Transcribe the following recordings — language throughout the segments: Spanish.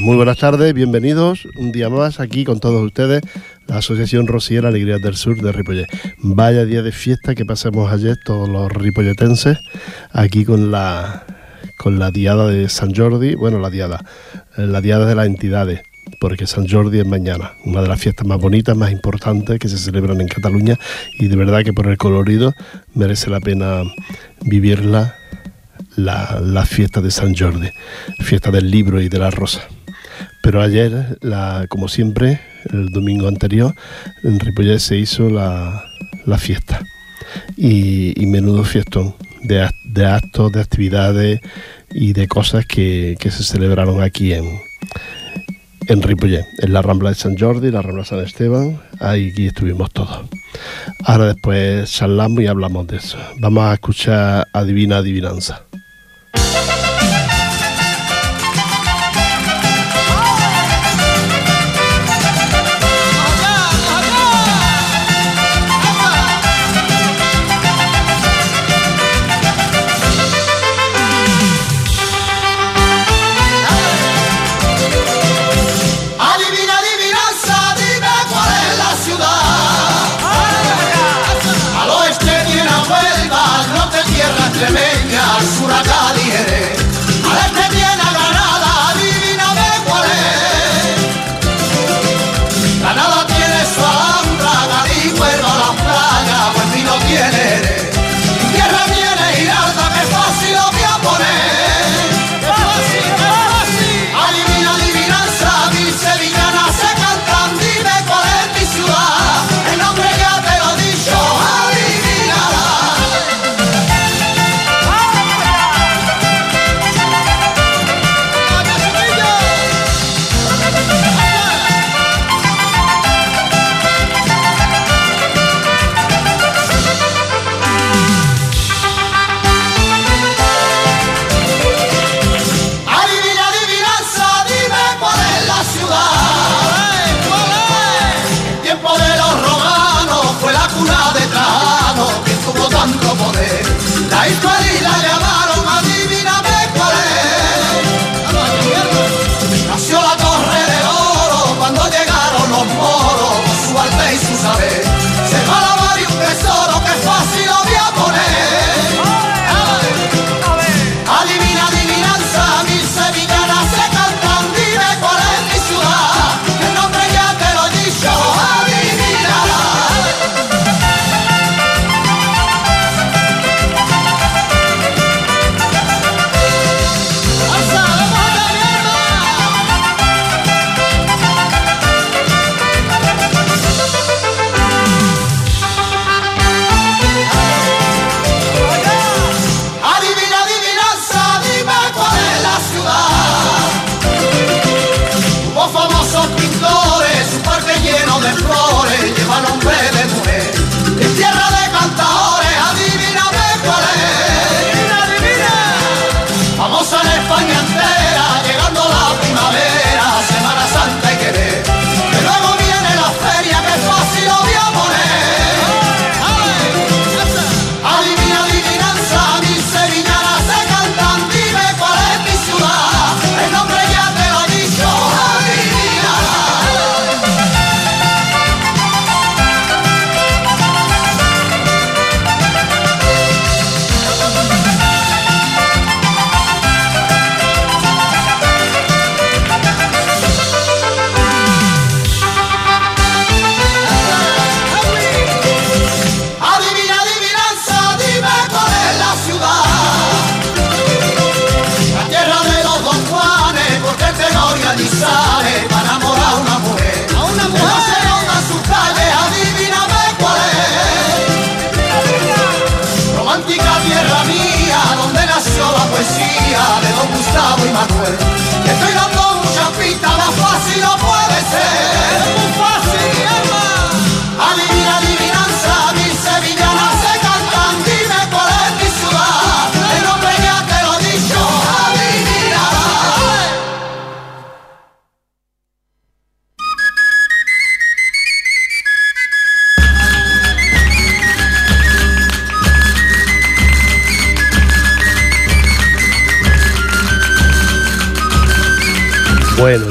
Muy buenas tardes, bienvenidos un día más aquí con todos ustedes, la Asociación Rociera Alegría del Sur de Ripollet. Vaya día de fiesta que pasamos ayer todos los ripolletenses aquí con la con la diada de San Jordi, bueno, la diada, eh, la diada de las entidades, porque San Jordi es mañana, una de las fiestas más bonitas, más importantes que se celebran en Cataluña y de verdad que por el colorido merece la pena vivirla la, la, fiesta de San Jordi, fiesta del libro y de la rosa. Pero ayer, como siempre, el domingo anterior, en Ripollet se hizo la, la fiesta. Y, menudo fiestón de, de, actos, de actividades y de cosas que, que se celebraron aquí en, en Ripollet, en la Rambla de San Jordi, la Rambla de San Esteban, ahí estuvimos todos. Ahora después charlamos y hablamos de eso. Vamos a escuchar Adivina Adivinanza.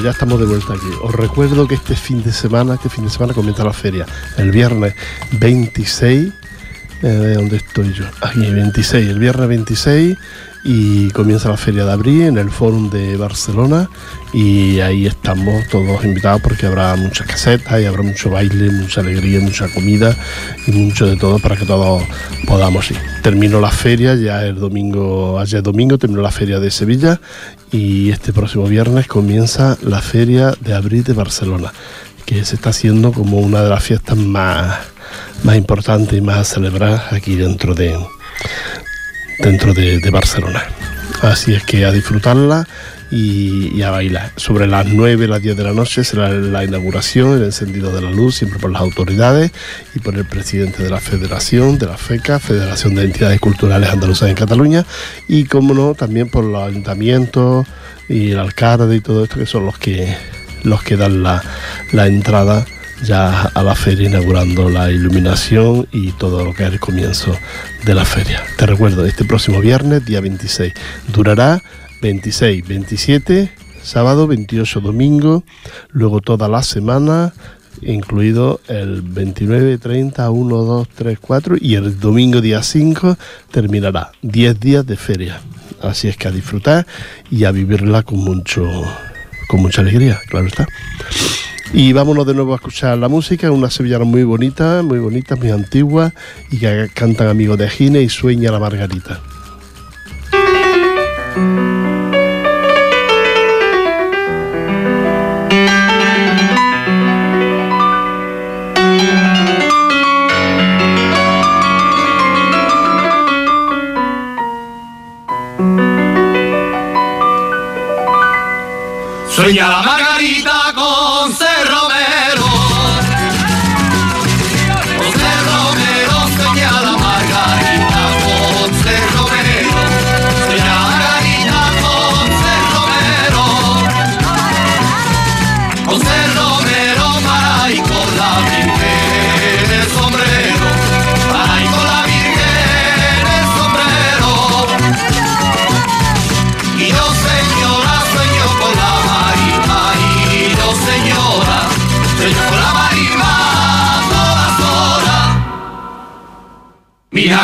Ya estamos de vuelta aquí. Os recuerdo que este fin de semana, este fin de semana comienza la feria. El viernes 26, eh, ¿dónde estoy yo? Aquí, 26, el viernes 26 y comienza la Feria de Abril en el Fórum de Barcelona y ahí estamos todos invitados porque habrá muchas casetas y habrá mucho baile, mucha alegría, mucha comida y mucho de todo para que todos podamos ir. Terminó la feria ya el domingo, ayer domingo terminó la feria de Sevilla y este próximo viernes comienza la Feria de Abril de Barcelona que se está haciendo como una de las fiestas más, más importantes y más celebradas aquí dentro de, dentro de, Barcelona. Así es que a disfrutarla y, a bailar. Sobre las 9, las 10 de la noche será la inauguración, el encendido de la luz, siempre por las autoridades y por el presidente de la Federación, de la FECA, Federación de Entidades Culturales Andaluzas en Cataluña, y como no, también por los ayuntamientos y el alcalde y todo esto, que son los que, los que dan la, la entrada ya a la feria inaugurando la iluminación y todo lo que es el comienzo de la feria. Te recuerdo, este próximo viernes, día 26, durará 26, 27, sábado, 28, domingo, luego toda la semana, incluido el 29, 30, 1, 2, 3, 4 y el domingo día 5 terminará 10 días de feria. Así es que a disfrutar y a vivirla con mucho con mucha alegría, claro está. Y vámonos de nuevo a escuchar la música, una sevillana muy bonita, muy bonita, muy antigua, y que cantan amigos de Gine y sueña la Margarita.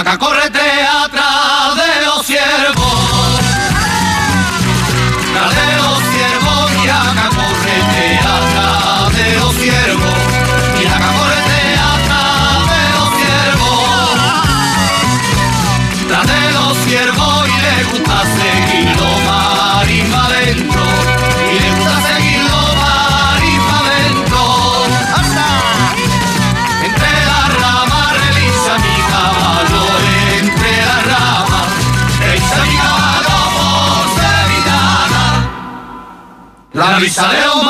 Mi jaca La brisa de los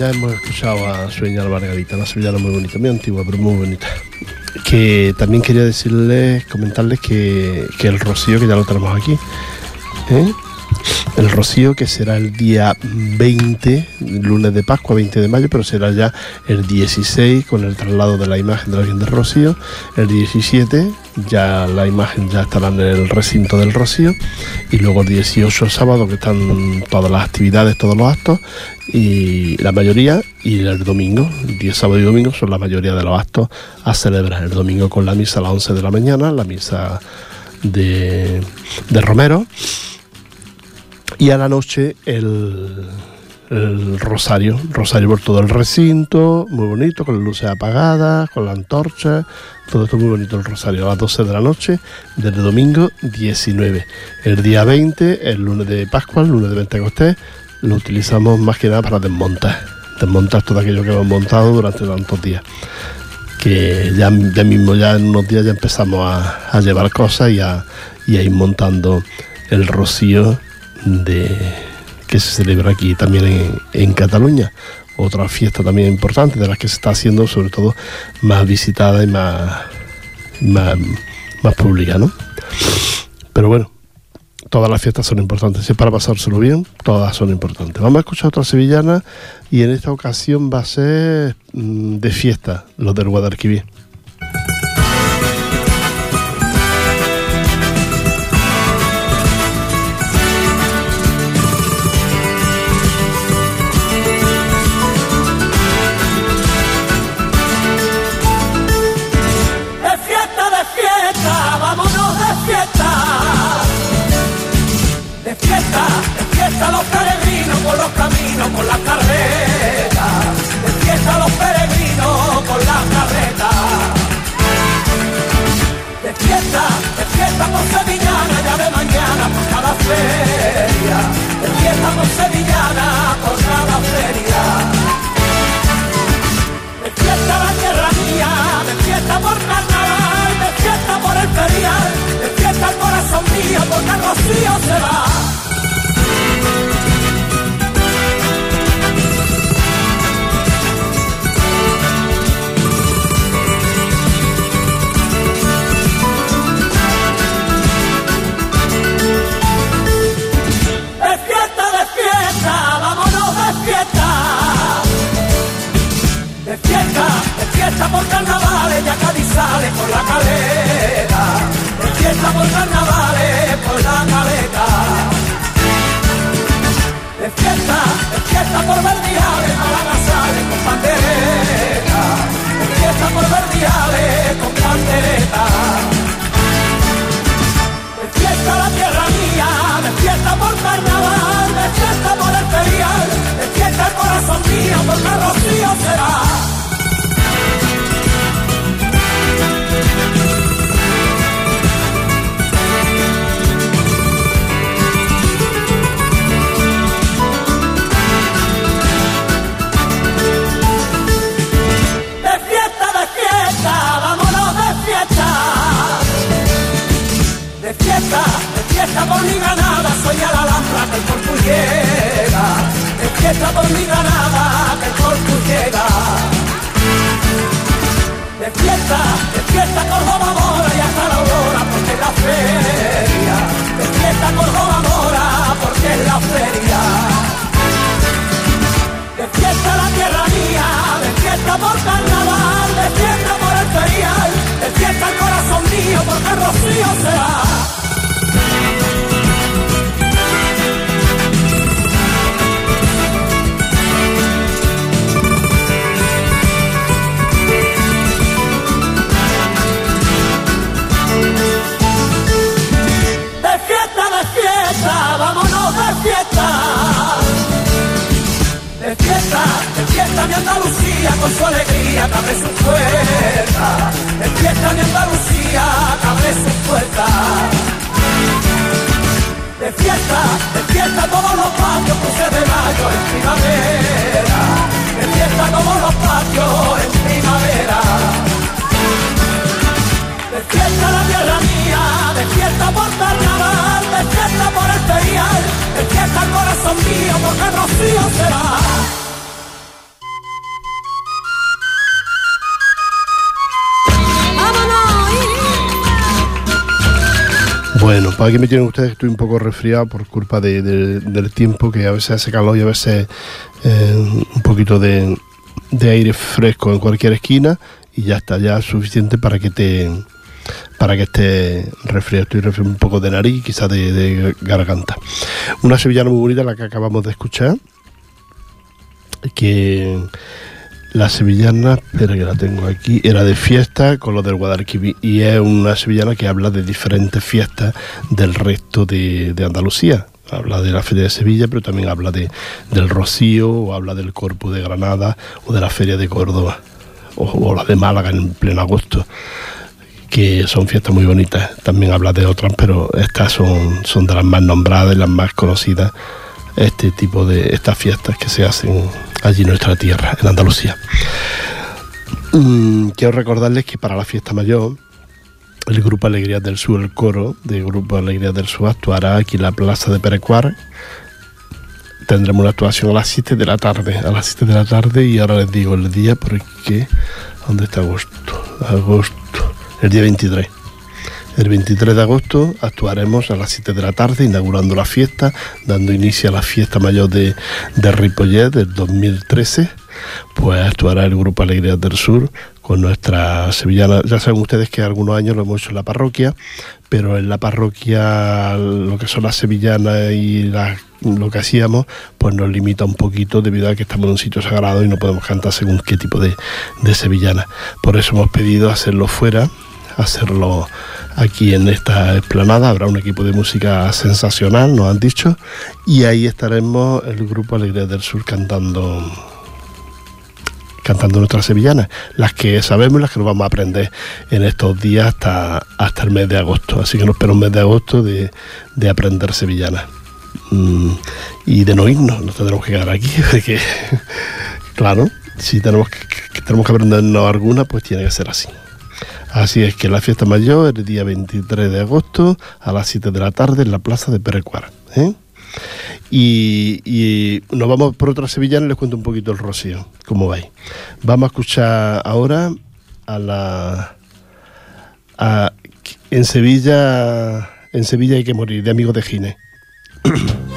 ya hemos escuchado a Sueña la Margarita, una sevillana muy bonita, muy antigua, pero muy bonita. Que también quería decirles, comentarles que, que el rocío, que ya lo tenemos aquí, ¿eh? El rocío que será el día 20, lunes de Pascua, 20 de mayo, pero será ya el 16 con el traslado de la imagen de la Virgen del Rocío, el 17 ya la imagen ya estará en el recinto del Rocío y luego el 18 sábado que están todas las actividades, todos los actos y la mayoría y el domingo, 10 sábado y domingo son la mayoría de los actos a celebrar. El domingo con la misa a las 11 de la mañana, la misa de Romero y a la noche el, el rosario, rosario por todo el recinto, muy bonito, con las luces apagadas, con la antorcha, todo esto muy bonito el rosario, a las 12 de la noche del domingo 19. El día 20, el lunes de Pascua, el lunes de Pentecostés, lo utilizamos más que nada para desmontar, desmontar todo aquello que hemos montado durante tantos días. Que ya, ya mismo, ya en unos días ya empezamos a, llevar cosas y a ir montando el rocío de, que se celebra aquí también en, en, Cataluña. Otra fiesta también importante de las que se está haciendo, sobre todo más visitada y más, más, más pública, ¿no? Pero bueno, todas las fiestas son importantes. Si es para pasárselo bien, todas son importantes. Vamos a escuchar otra sevillana y en esta ocasión va a ser mmm, de fiesta, los del Guadalquivir. Despierta por mi granada, corpus llega. Despierta, despierta Córdoba Mora y hasta la aurora porque es la feria. Despierta Córdoba Mora porque es la feria. Despierta la tierra mía, despierta por carnaval, despierta por el ferial, despierta el corazón mío porque el rocío será. Despierta, despierta mi Andalucía con su alegría que abre su puerta. Despierta mi Andalucía que abre su puerta. Despierta, despierta todos los patios cruces de mayo en primavera. Despierta todos los patios en primavera. Despierta la tierra mía, despierta por carnaval, despierta por el ferial, despierta el corazón mío porque el rocío será. Bueno, para que me tienen ustedes, estoy un poco resfriado por culpa de- de- del tiempo, que a veces hace calor y a veces eh, un poquito de, de aire fresco en cualquier esquina y ya está, ya es suficiente para que te para que esté resfriado. Estoy resfriado un poco de nariz, quizás de, de garganta. Una sevillana muy bonita, la que acabamos de escuchar, que la sevillana, espera que la tengo aquí, era de fiesta con lo del Guadalquivir y es una sevillana que habla de diferentes fiestas del resto de, de Andalucía. Habla de la Feria de Sevilla, pero también habla de, del Rocío, o habla del Corpus de Granada, o de la Feria de Córdoba, o, o la de Málaga en pleno agosto, que son fiestas muy bonitas. También habla de otras, pero estas son, son de las más nombradas y las más conocidas, este tipo de estas fiestas que se hacen allí en nuestra tierra, en Andalucía. Mm, quiero recordarles que para la fiesta mayor, el Grupo Alegrías del Sur, el coro del Grupo Alegrías del Sur, actuará aquí en la plaza de Perecuar. Tendremos una actuación a las 7 de la tarde, a las 7 de la tarde, y ahora les digo el día porque. ¿Dónde está agosto? Agosto, el día 23. El 23 de agosto actuaremos a las 7 de la tarde, inaugurando la fiesta, dando inicio a la fiesta mayor de, de Ripollet del 2013. Pues actuará el Grupo Alegrías del Sur con nuestra sevillana. Ya saben ustedes que algunos años lo hemos hecho en la parroquia, pero en la parroquia lo que son las sevillanas y lo que hacíamos, pues nos limita un poquito debido a que estamos en un sitio sagrado y no podemos cantar según qué tipo de, de sevillana. Por eso hemos pedido hacerlo fuera, hacerlo aquí en esta explanada. Habrá un equipo de música sensacional, nos han dicho, y ahí estaremos el grupo Alegría del Sur cantando cantando nuestras sevillanas, las que sabemos y las que nos vamos a aprender en estos días hasta, hasta el mes de agosto. Así que nos espera un mes de agosto de, de aprender sevillanas. Mm, y de no irnos, nos tendremos que quedar aquí, porque, claro, si tenemos que, que tenemos que aprendernos alguna, pues tiene que ser así. Así es que la fiesta mayor el día 23 de agosto a las 7 de la tarde en la plaza de Perecuar. ¿eh? Y, nos vamos por otra sevillana les cuento un poquito el rocío, cómo vais. Vamos a escuchar ahora a la... a- en Sevilla en Sevilla hay que morir, de amigos de Gine.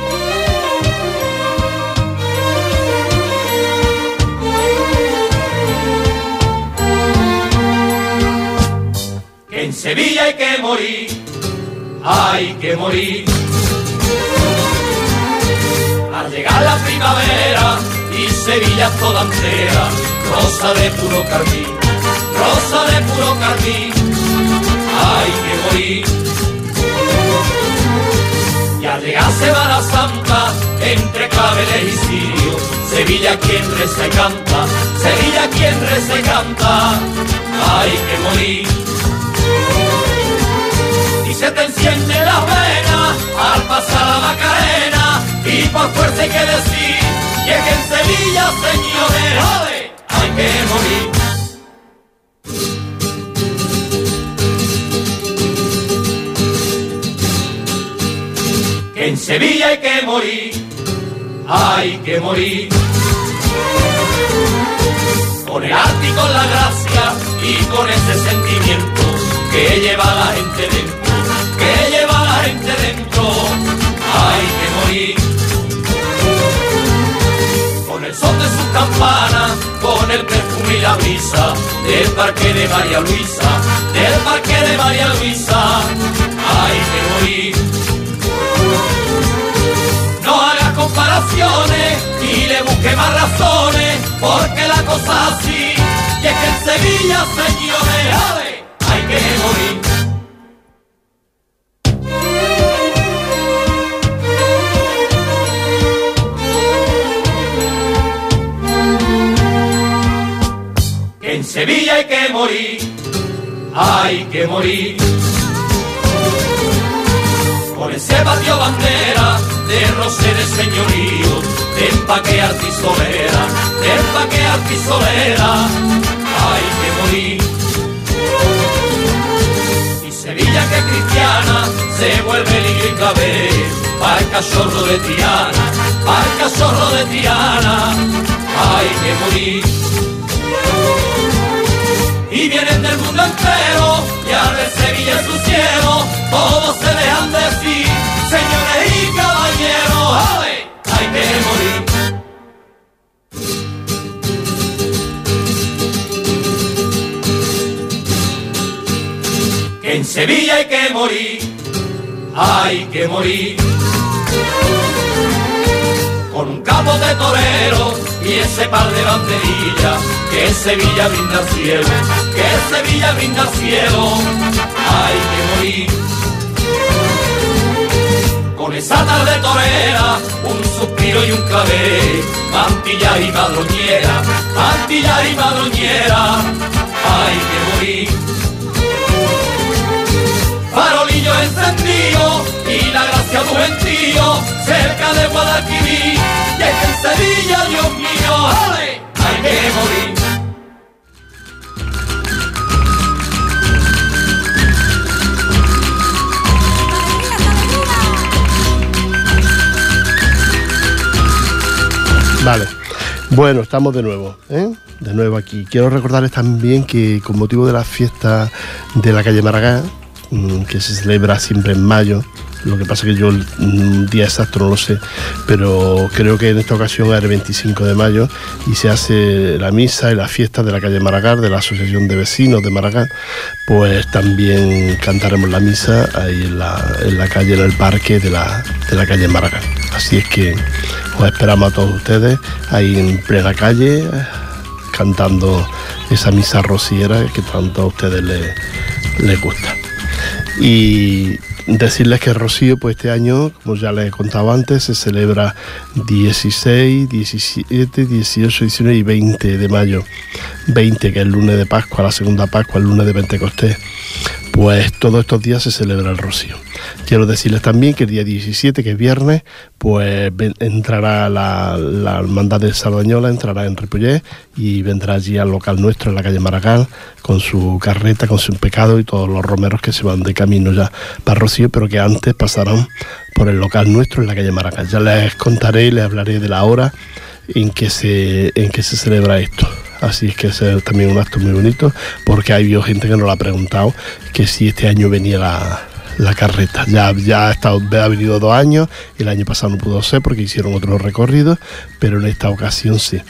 Sevilla hay que morir, hay que morir. Al llegar la primavera y Sevilla toda entera, rosa de puro carmín, rosa de puro carmín, hay que morir. Y al llegar Semana Santa, entre claveles y cirios, Sevilla quien reza y canta, Sevilla quien reza y canta, hay que morir que decir y es que en Sevilla señores hay que morir que en Sevilla hay que morir hay que morir. Con el arte y con la gracia y con ese sentimiento que lleva la gente dentro, que lleva la gente dentro, hay que morir. Son de sus campanas, con el perfume y la brisa del parque de María Luisa, del parque de María Luisa, hay que morir. No haga comparaciones y le busque más razones, porque la cosa así, y es que en Sevilla, señores, hay que morir. En Sevilla hay que morir, hay que morir. Con ese patio bandera de rosé de señorío, de empaque artisolera, de empaque artisolera, hay que morir. Y Sevilla que cristiana se vuelve libre y clave, para cachorro de Triana, para cachorro de Triana, hay que morir y vienen del mundo entero y mirar de Sevilla su cielo, todos se dejan decir, señores y caballeros, ¡ay! Hay que morir. Que en Sevilla hay que morir, hay que morir. Con un capo de torero y ese par de banderillas que Sevilla brinda cielo, que Sevilla brinda cielo, hay que morir. Con esa tarde torera, un suspiro y un cabé, mantilla y madroñera, mantilla y madroñera, hay que morir. Farolillo encendido tu gentío cerca de Guadalquivir y es que en Sevilla, Dios mío, hay que morir. Vale. Bueno, estamos de nuevo, ¿eh? De nuevo aquí. Quiero recordarles también que con motivo de la fiesta de la calle Maragall, mm, que se celebra siempre en mayo, lo que pasa que yo el mm, día exacto no lo sé, pero creo que en esta ocasión es el 25 de mayo y se hace la misa y la fiesta de la calle Maragall, de la Asociación de Vecinos de Maragall, pues también cantaremos la misa ahí en la, en la calle, en el parque de la, de la calle Maragall. Así es que os esperamos a todos ustedes ahí en plena calle cantando esa misa rociera que tanto a ustedes les, les gusta. Y decirles que Rocío, pues este año, como ya les he contado antes, se celebra 16, 17, 18, 19 y 20 de mayo. 20, que es el lunes de Pascua, la segunda Pascua, el lunes de Pentecostés. Pues todos estos días se celebra el Rocío. Quiero decirles también que el día 17, que es viernes, pues entrará la, hermandad de Sardañola, entrará en Ripollet y vendrá allí al local nuestro en la calle Maragall con su carreta, con su pecado y todos los romeros que se van de camino ya para Rocío, pero que antes pasarán por el local nuestro en la calle Maragall. Ya les contaré y les hablaré de la hora en que se, en que se celebra esto. Así que es también un acto muy bonito, porque hay habido gente que nos lo ha preguntado que si este año venía la, la carreta. Ya, ya ha, estado, ha venido dos años, el año pasado no pudo ser porque hicieron otros recorridos, pero en esta ocasión sí.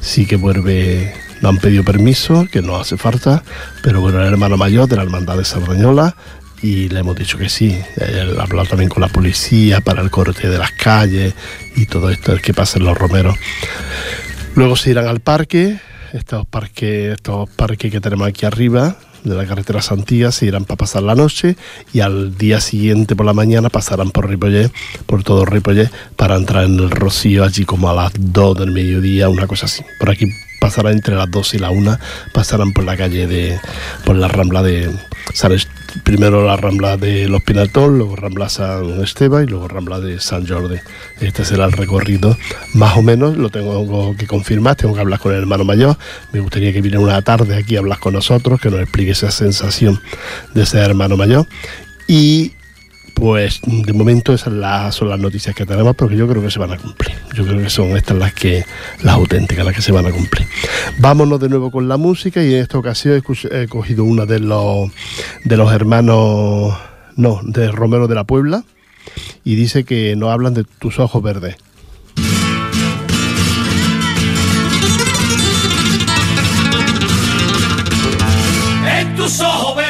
Sí que vuelve, no han pedido permiso, que no hace falta, pero bueno, el hermano mayor de la Hermandad de Sardañola y le hemos dicho que sí. Él ha hablado también con la policía para el corte de las calles y todo esto, que pasen los romeros. Luego se irán al parque, estos parques, estos parques que tenemos aquí arriba, de la carretera Santía, se irán para pasar la noche y al día siguiente por la mañana pasarán por Ripollet, por todo Ripollet, para entrar en el Rocío allí como a las 2 del mediodía, una cosa así. Por aquí pasará entre las 2 y la 1, pasarán por la calle de, por la rambla de San primero la rambla de Los Pinatón, luego rambla San Esteban y luego rambla de San Jordi. Este será el recorrido, más o menos, lo tengo que confirmar, tengo que hablar con el hermano mayor, me gustaría que viniera una tarde aquí a hablar con nosotros, que nos explique esa sensación de ser hermano mayor. Y pues de momento esas son las noticias que tenemos, porque yo creo que se van a cumplir. Yo creo que son estas las que las auténticas, las que se van a cumplir. Vámonos de nuevo con la música y en esta ocasión he, cogido una de los de los hermanos, no, de Romero de la Puebla y dice que nos hablan de tus ojos verdes. En tus ojos verde,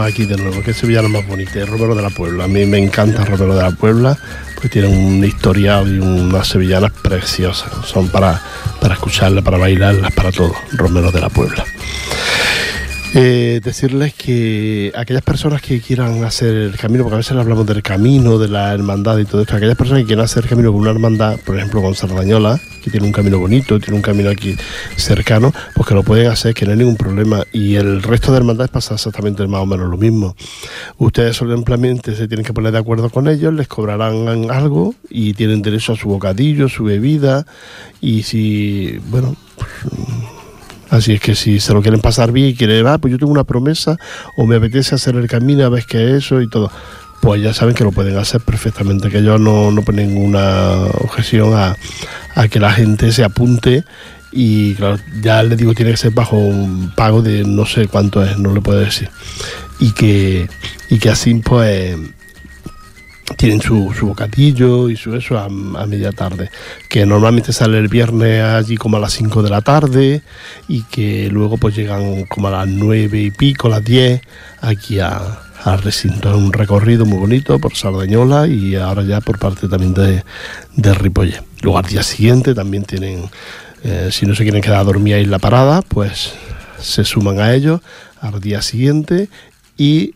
aquí de nuevo. Qué sevillano más bonito, es Romero de la Puebla. A mí me encanta Romero de la Puebla, pues tiene un historial y unas sevillanas preciosas. Son para, para escucharlas, para bailarlas, para todo. Romero de la Puebla. Eh, decirles que aquellas personas que quieran hacer el camino, porque a veces hablamos del camino, de la hermandad y todo esto, aquellas personas que quieran hacer el camino con una hermandad, por ejemplo con Sardañola, que tiene un camino bonito, tiene un camino aquí cercano, pues que lo pueden hacer, que no hay ningún problema. Y el resto de hermandades pasa exactamente más o menos lo mismo. Ustedes simplemente se tienen que poner de acuerdo con ellos, les cobrarán algo y tienen derecho a su bocadillo, su bebida, y si, bueno, Así es que si se lo quieren pasar bien y quieren, ah, pues yo tengo una promesa o me apetece hacer el camino a ver qué es eso y todo, pues ya saben que lo pueden hacer perfectamente, que ellos no, no ponen ninguna objeción a, a que la gente se apunte y claro, ya les digo, tiene que ser bajo un pago de no sé cuánto es, no le puedo decir. Y que, y que así pues tienen su, su bocadillo y su eso a, a media tarde, que normalmente sale el viernes allí como a las 5 de la tarde y que luego pues llegan como a las 9 y pico, las 10 aquí a, al recinto. Un recorrido muy bonito por Sardañola y ahora ya por parte también de, de Ripollet. Luego al día siguiente también tienen, eh, si no se quieren quedar a dormir ahí en la parada, pues se suman a ellos al día siguiente y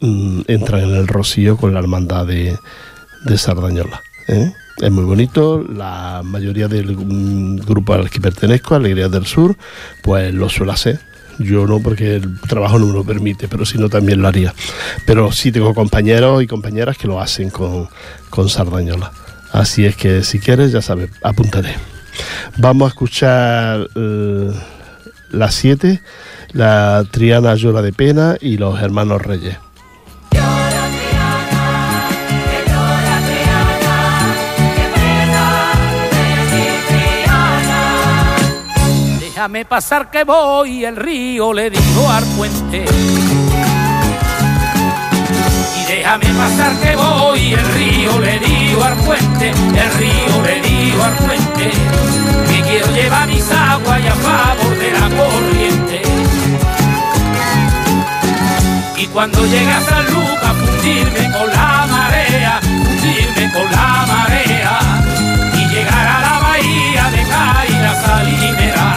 mm, entran en el Rocío con la hermandad de, de Sardañola. ¿eh? Es muy bonito, la mayoría del mm, grupo al que pertenezco, Alegría del Sur, pues lo suele hacer. Yo no, porque el trabajo no me lo permite, pero si no también lo haría. Pero sí tengo compañeros y compañeras que lo hacen con, con Sardañola. Así es que si quieres, ya sabes, apúntate. Vamos a escuchar eh, las siete, la Triana Llora de Pena y los hermanos Reyes. Déjame pasar que voy, el río le digo al puente. Y déjame pasar que voy, el río le digo al puente, el río le digo al puente. Que quiero llevar mis aguas y a favor de la corriente. Y cuando llegue a San Lucas, fundirme con la marea, fundirme con la marea. De Caira Salinera.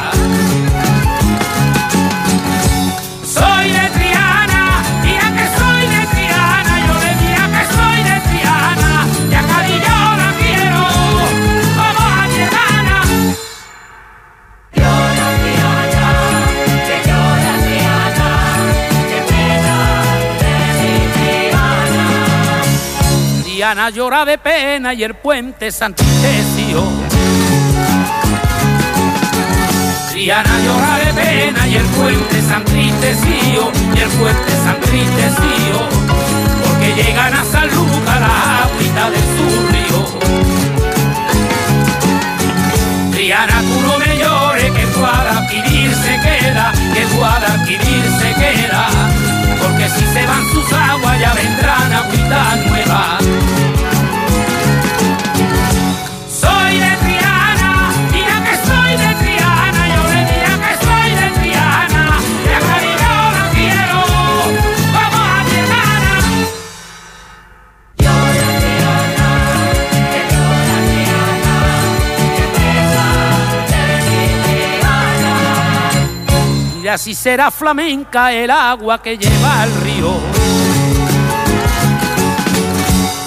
Soy de Triana, mira que soy de Triana, yo le diría que soy de Triana, y a Cádiz yo la quiero, como a mi. Llora Triana, que llora Triana, que pena de mi Triana. Triana llora de pena y el puente se Triana llora de pena y el puente se entristecido, y el puente se entristecido, porque llegan a San Lucas la África del sur río. Triana, tú me llores, que Guadalquivir se queda, que Guadalquivir se queda, porque si se van sus aguas ya vendrán agüitas nuevas. Si será flamenca el agua que lleva al río.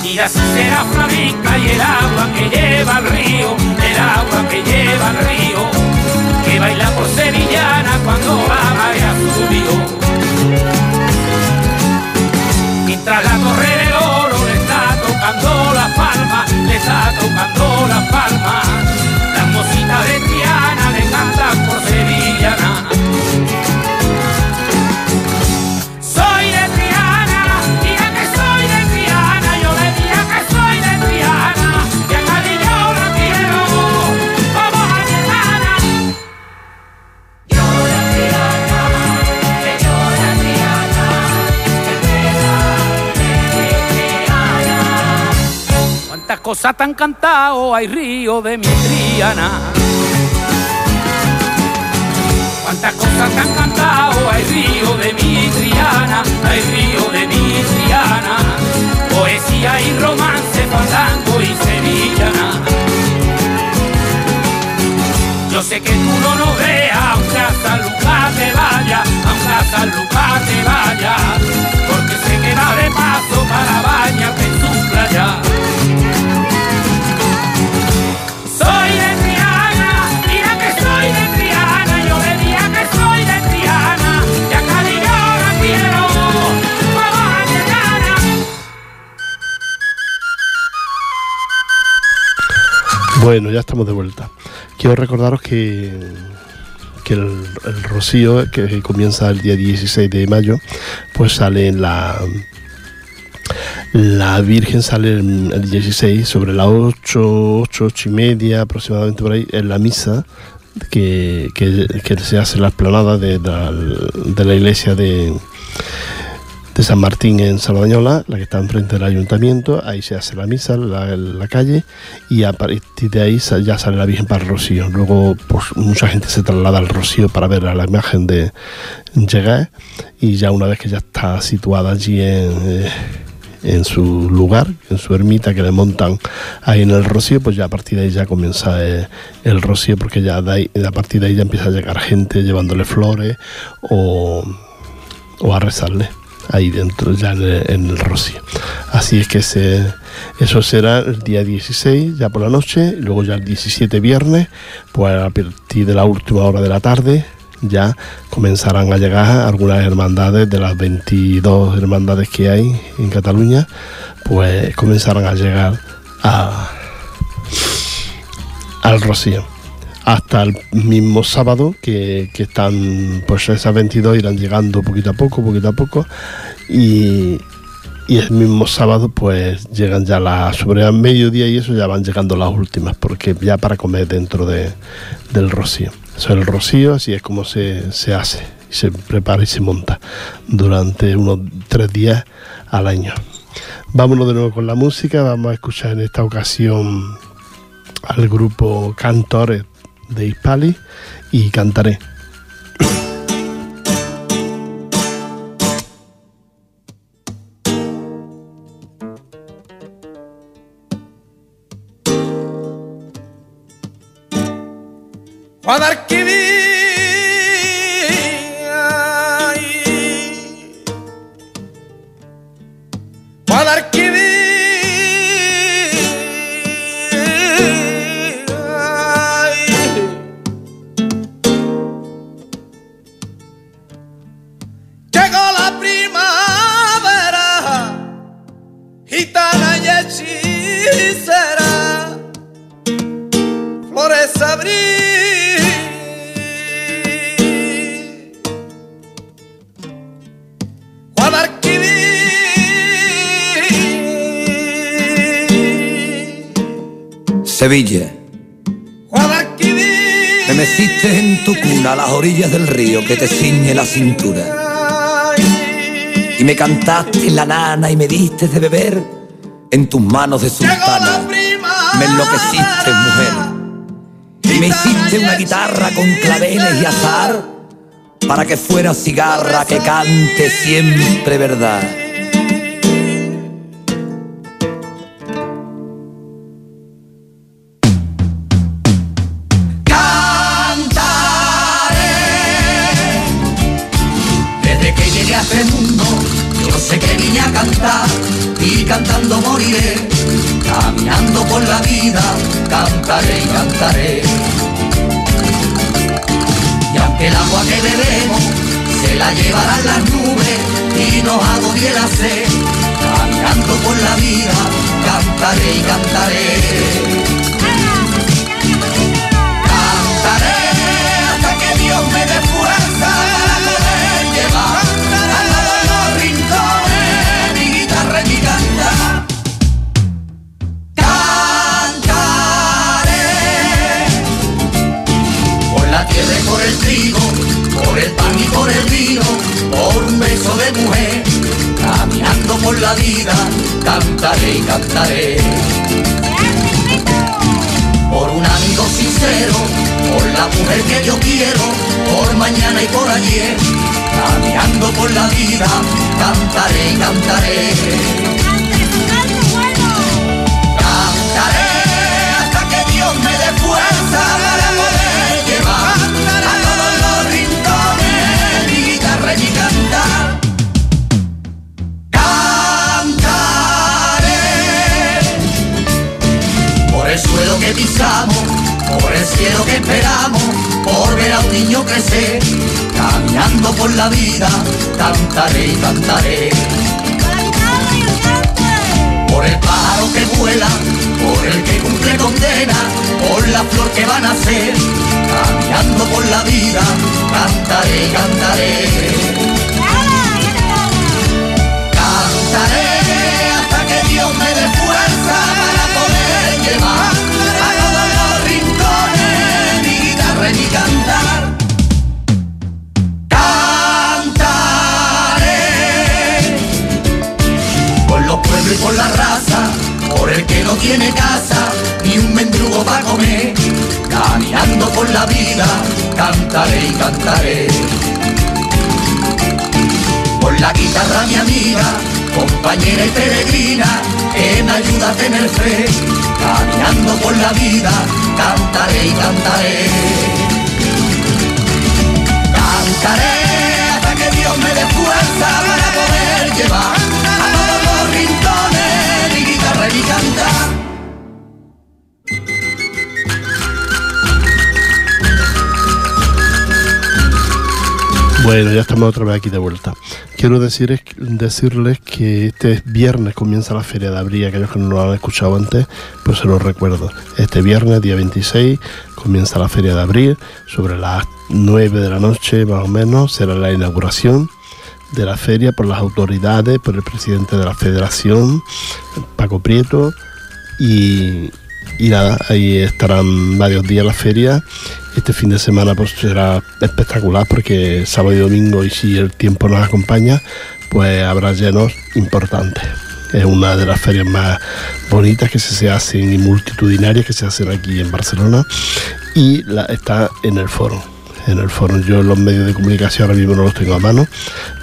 Mira si será flamenca y el agua que lleva al río, el agua que lleva al río, que baila por sevillana cuando la marea subió. Mientras la torre del oro le está tocando la palma, le está tocando la palma, las mositas de Triana le cantan por sevillana. Cuántas cosas te han cantado, hay río de mi Triana. Cuántas cosas te han cantado, hay río de mi Triana, hay río de mi Triana, poesía y romance, fandango y sevillana. Yo sé que tú no nos veas, aunque a San Lucas te vaya, aunque a San Lucas te vaya, porque sé que va de paso para bañarte en su playa. Bueno, ya estamos de vuelta. Quiero recordaros que, el, Rocío, que comienza el día 16 de mayo, pues sale la... Virgen sale el, el 16 sobre las 8, 8, 8 y media aproximadamente por ahí en la misa que, se hace en la la, de la iglesia de, de San Martín en Saldañola, la que está enfrente del ayuntamiento, ahí se hace la misa la, calle y a partir de ahí ya sale la Virgen para el Rocío. Luego pues, mucha gente se traslada al Rocío para ver a la imagen de llegar y ya una vez que ya está situada allí en, eh, en su lugar, en su ermita que le montan ahí en el Rocío, pues ya a partir de ahí ya comienza eh, el Rocío porque ya de a partir de ahí ya empieza a llegar gente llevándole flores o o a rezarle ahí dentro, ya en el, rocío. Así es que eso será el día 16, ya por la noche, luego ya el 17 viernes, pues a partir de la última hora de la tarde, ya comenzarán a llegar algunas hermandades de las 22 hermandades que hay en Cataluña, pues comenzarán a llegar al Rocío. Hasta el mismo sábado, que, que están, pues esas 22 irán llegando poquito a poco, poquito a poco, y, y el mismo sábado, pues llegan ya las, sobre el mediodía y eso ya van llegando las últimas, porque ya para comer dentro de, del rocío. Eso es el rocío, así es como se, se hace, se prepara y se monta durante unos tres días al año. Vámonos de nuevo con la música, vamos a escuchar en esta ocasión al grupo Cantores de Hispali y cantaré. Sevilla, me meciste en tu cuna a las orillas del río que te ciñe la cintura. y me cantaste la nana y me diste de beber en tus manos de sultana. Me enloqueciste, mujer. Y me hiciste una guitarra con claveles y azar para que fuera cigarra que cante siempre verdad. Cantaré por un amigo sincero, por la mujer que yo quiero, por mañana y por ayer, caminando por la vida, cantaré. Cantaré vida, cantaré. Cantaré compañera y peregrina, que me ayuda a tener fe, caminando por la vida, cantaré y cantaré. Cantaré hasta que Dios me dé fuerza para poder llevar a todos los rincones mi guitarra y mi cantar. Bueno, ya estamos otra vez aquí de vuelta. Quiero decir, decirles que este viernes comienza la Feria de Abril, aquellos que no lo han escuchado antes, pues se los recuerdo. Este viernes, día 26, comienza la Feria de Abril, sobre las 9 de la noche más o menos, será la inauguración de la feria por las autoridades, por el presidente de la federación, Paco Prieto, y, y nada, ahí estarán varios días la feria. Este fin de semana pues será espectacular porque sábado y domingo y si el tiempo nos acompaña, pues habrá llenos importantes. Es una de las ferias más bonitas que se hacen y multitudinarias que se hacen aquí en Barcelona y está en el foro. En el foro yo los medios de comunicación ahora mismo no los tengo a mano,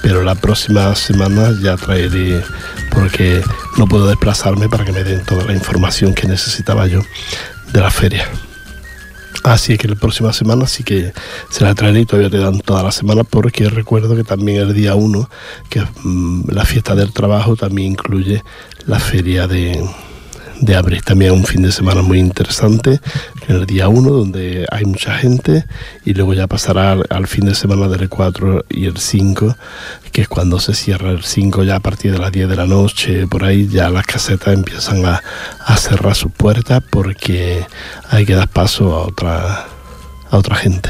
pero la próxima semana ya traeré porque no puedo desplazarme para que me den toda la información que necesitaba yo de la feria. Así que la próxima semana sí que se la traeré y todavía te dan toda la semana porque recuerdo que también el día 1, que es mm, la fiesta del trabajo, también incluye la feria de, de abril. También un fin de semana muy interesante, en el día 1, donde hay mucha gente, y luego ya pasará al, fin de semana del 4 y el 5, que es cuando se cierra el 5, ya a partir de las 10 de la noche, por ahí ya las casetas empiezan a, a cerrar sus puertas porque hay que dar paso a otra a otra gente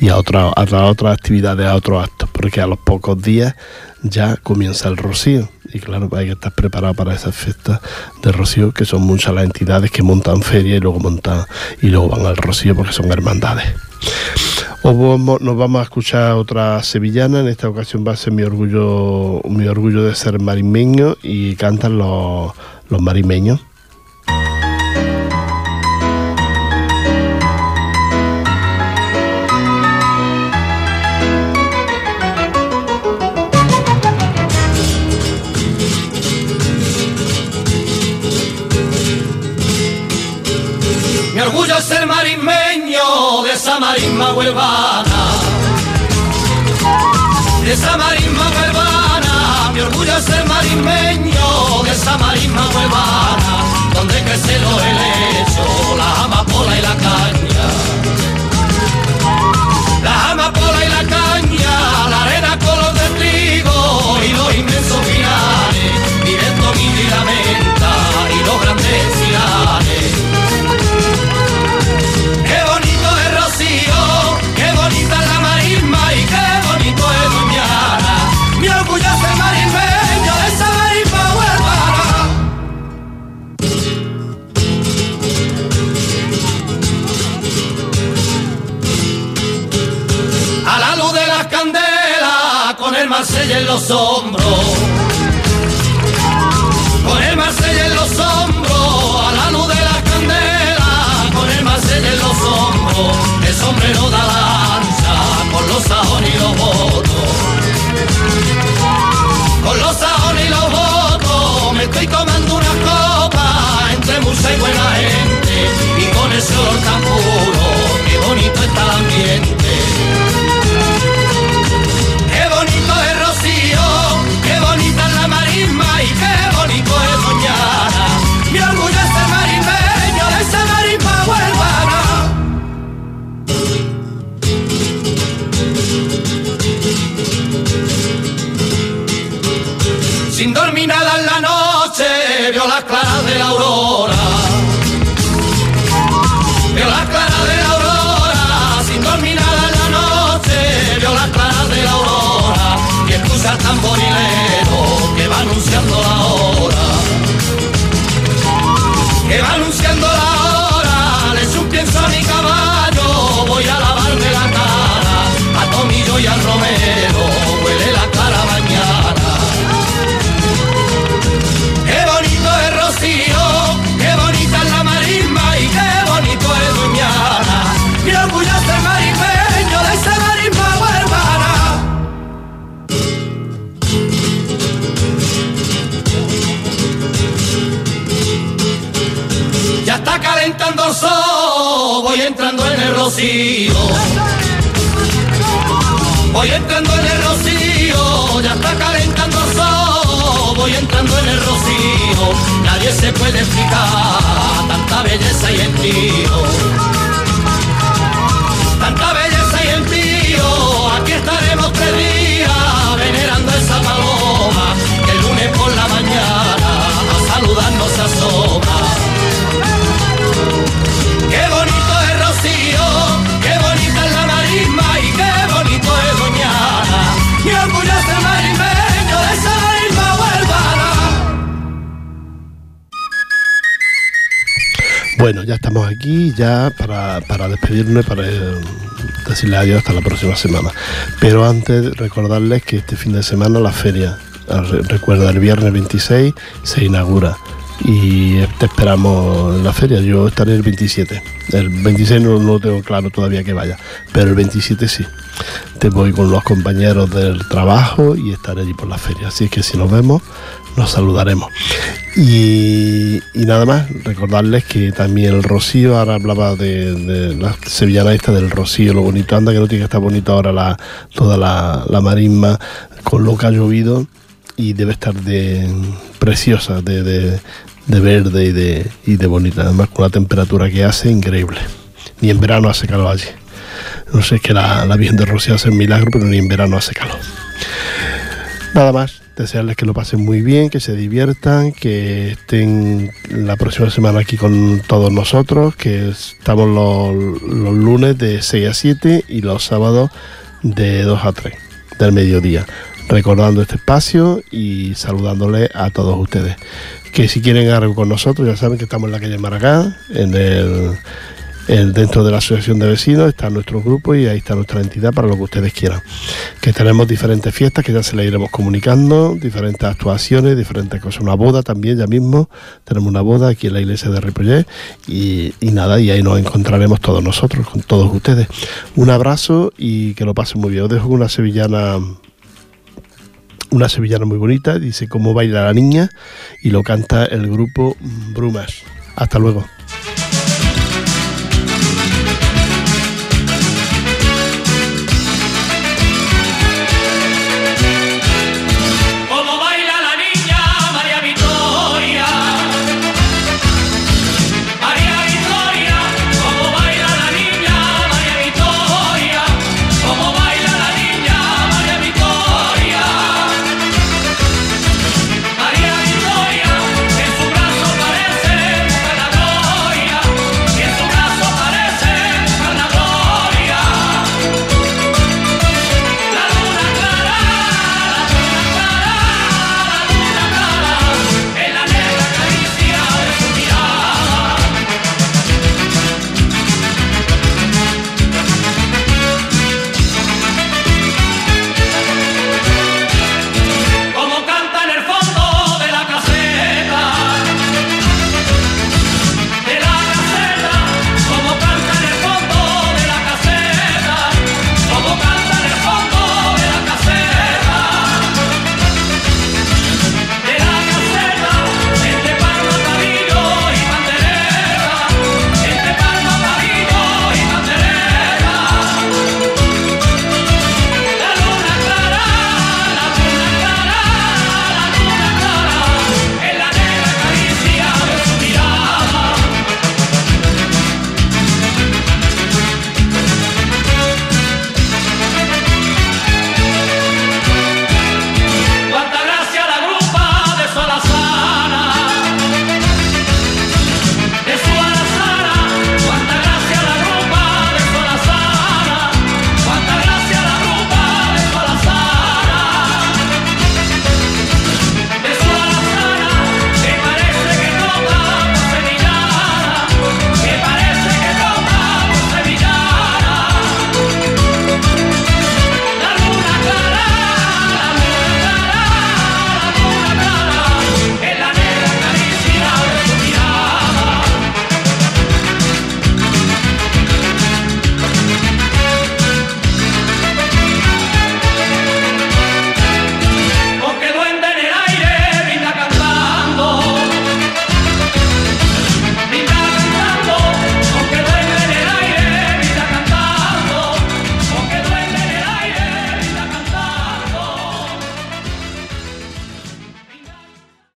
y a otra a otras actividades, a otros actos, porque a los pocos días ya comienza el rocío y claro, hay que estar preparado para esas fiestas de rocío, que son muchas las entidades que montan feria y luego montan y luego van al rocío porque son hermandades. Os vamos- nos vamos a escuchar otra sevillana, en esta ocasión va a ser mi orgullo, mi orgullo de ser marimeño y cantan los, los marimeños. De esa marisma huelvana. De esa marisma huelvana. Mi orgullo es ser marismeño de esa marisma huelvana. Donde crece los helechos, la amapola y la caña. La amapola y la caña, la arena color de trigo y los inmensos pilares. Miren tomillo y la menta y los grandes los hombros. Con el Marsella en los hombros, a la luz de las candelas, con el Marsella en los hombros, el sombrero da lanza, con los sajones y los votos. Con los sajones y los votos, me estoy tomando una copa entre mucha y buena gente, y con ese olor tan puro, qué bonito está el. El. Voy entrando en el rocío, ya está calentando el sol, voy entrando en el rocío, nadie se puede explicar tanta belleza y envío. Tanta Bueno, ya estamos aquí, ya para, para despedirnos y para eh, decirles adiós hasta la próxima semana. Pero antes recordarles que este fin de semana la feria, re- recuerda, el viernes 26 se inaugura y te esperamos en la feria. Yo estaré el 27. El 26 no, no tengo claro todavía que vaya, pero el 27 sí. Te voy con los compañeros del trabajo y estaré allí por la feria. Así que si nos vemos, nos saludaremos. Y, y nada más, recordarles que también el Rocío, ahora hablaba de, la sevillana esta del Rocío, lo bonito, anda que no tiene que estar bonito ahora la, toda la, la marisma con lo que ha llovido y debe estar de preciosa, de, de- de verde y de, y de bonita, además con la temperatura que hace, increíble. Ni en verano hace calor allí. No sé, que la, la Virgen de Rocío hace un milagro, pero ni en verano hace calor. Nada más, desearles que lo pasen muy bien, que se diviertan, que estén la próxima semana aquí con todos nosotros, que estamos los, lunes de 6 a 7 y los sábados de 2 a 3 del mediodía. Recordando este espacio y saludándoles a todos ustedes. Que si quieren algo con nosotros, ya saben que estamos en la calle Maragá, en el dentro de la asociación de vecinos está nuestro grupo y ahí está nuestra entidad para lo que ustedes quieran. Que tenemos diferentes fiestas que ya se les iremos comunicando, diferentes actuaciones, diferentes cosas. Una boda también ya mismo, tenemos una boda aquí en la iglesia de Ripollet y, y nada, y ahí nos encontraremos todos nosotros, con todos ustedes. Un abrazo y que lo pasen muy bien. Os dejo con una sevillana una sevillana muy bonita, dice cómo baila la niña y lo canta el grupo Brumas. Hasta luego.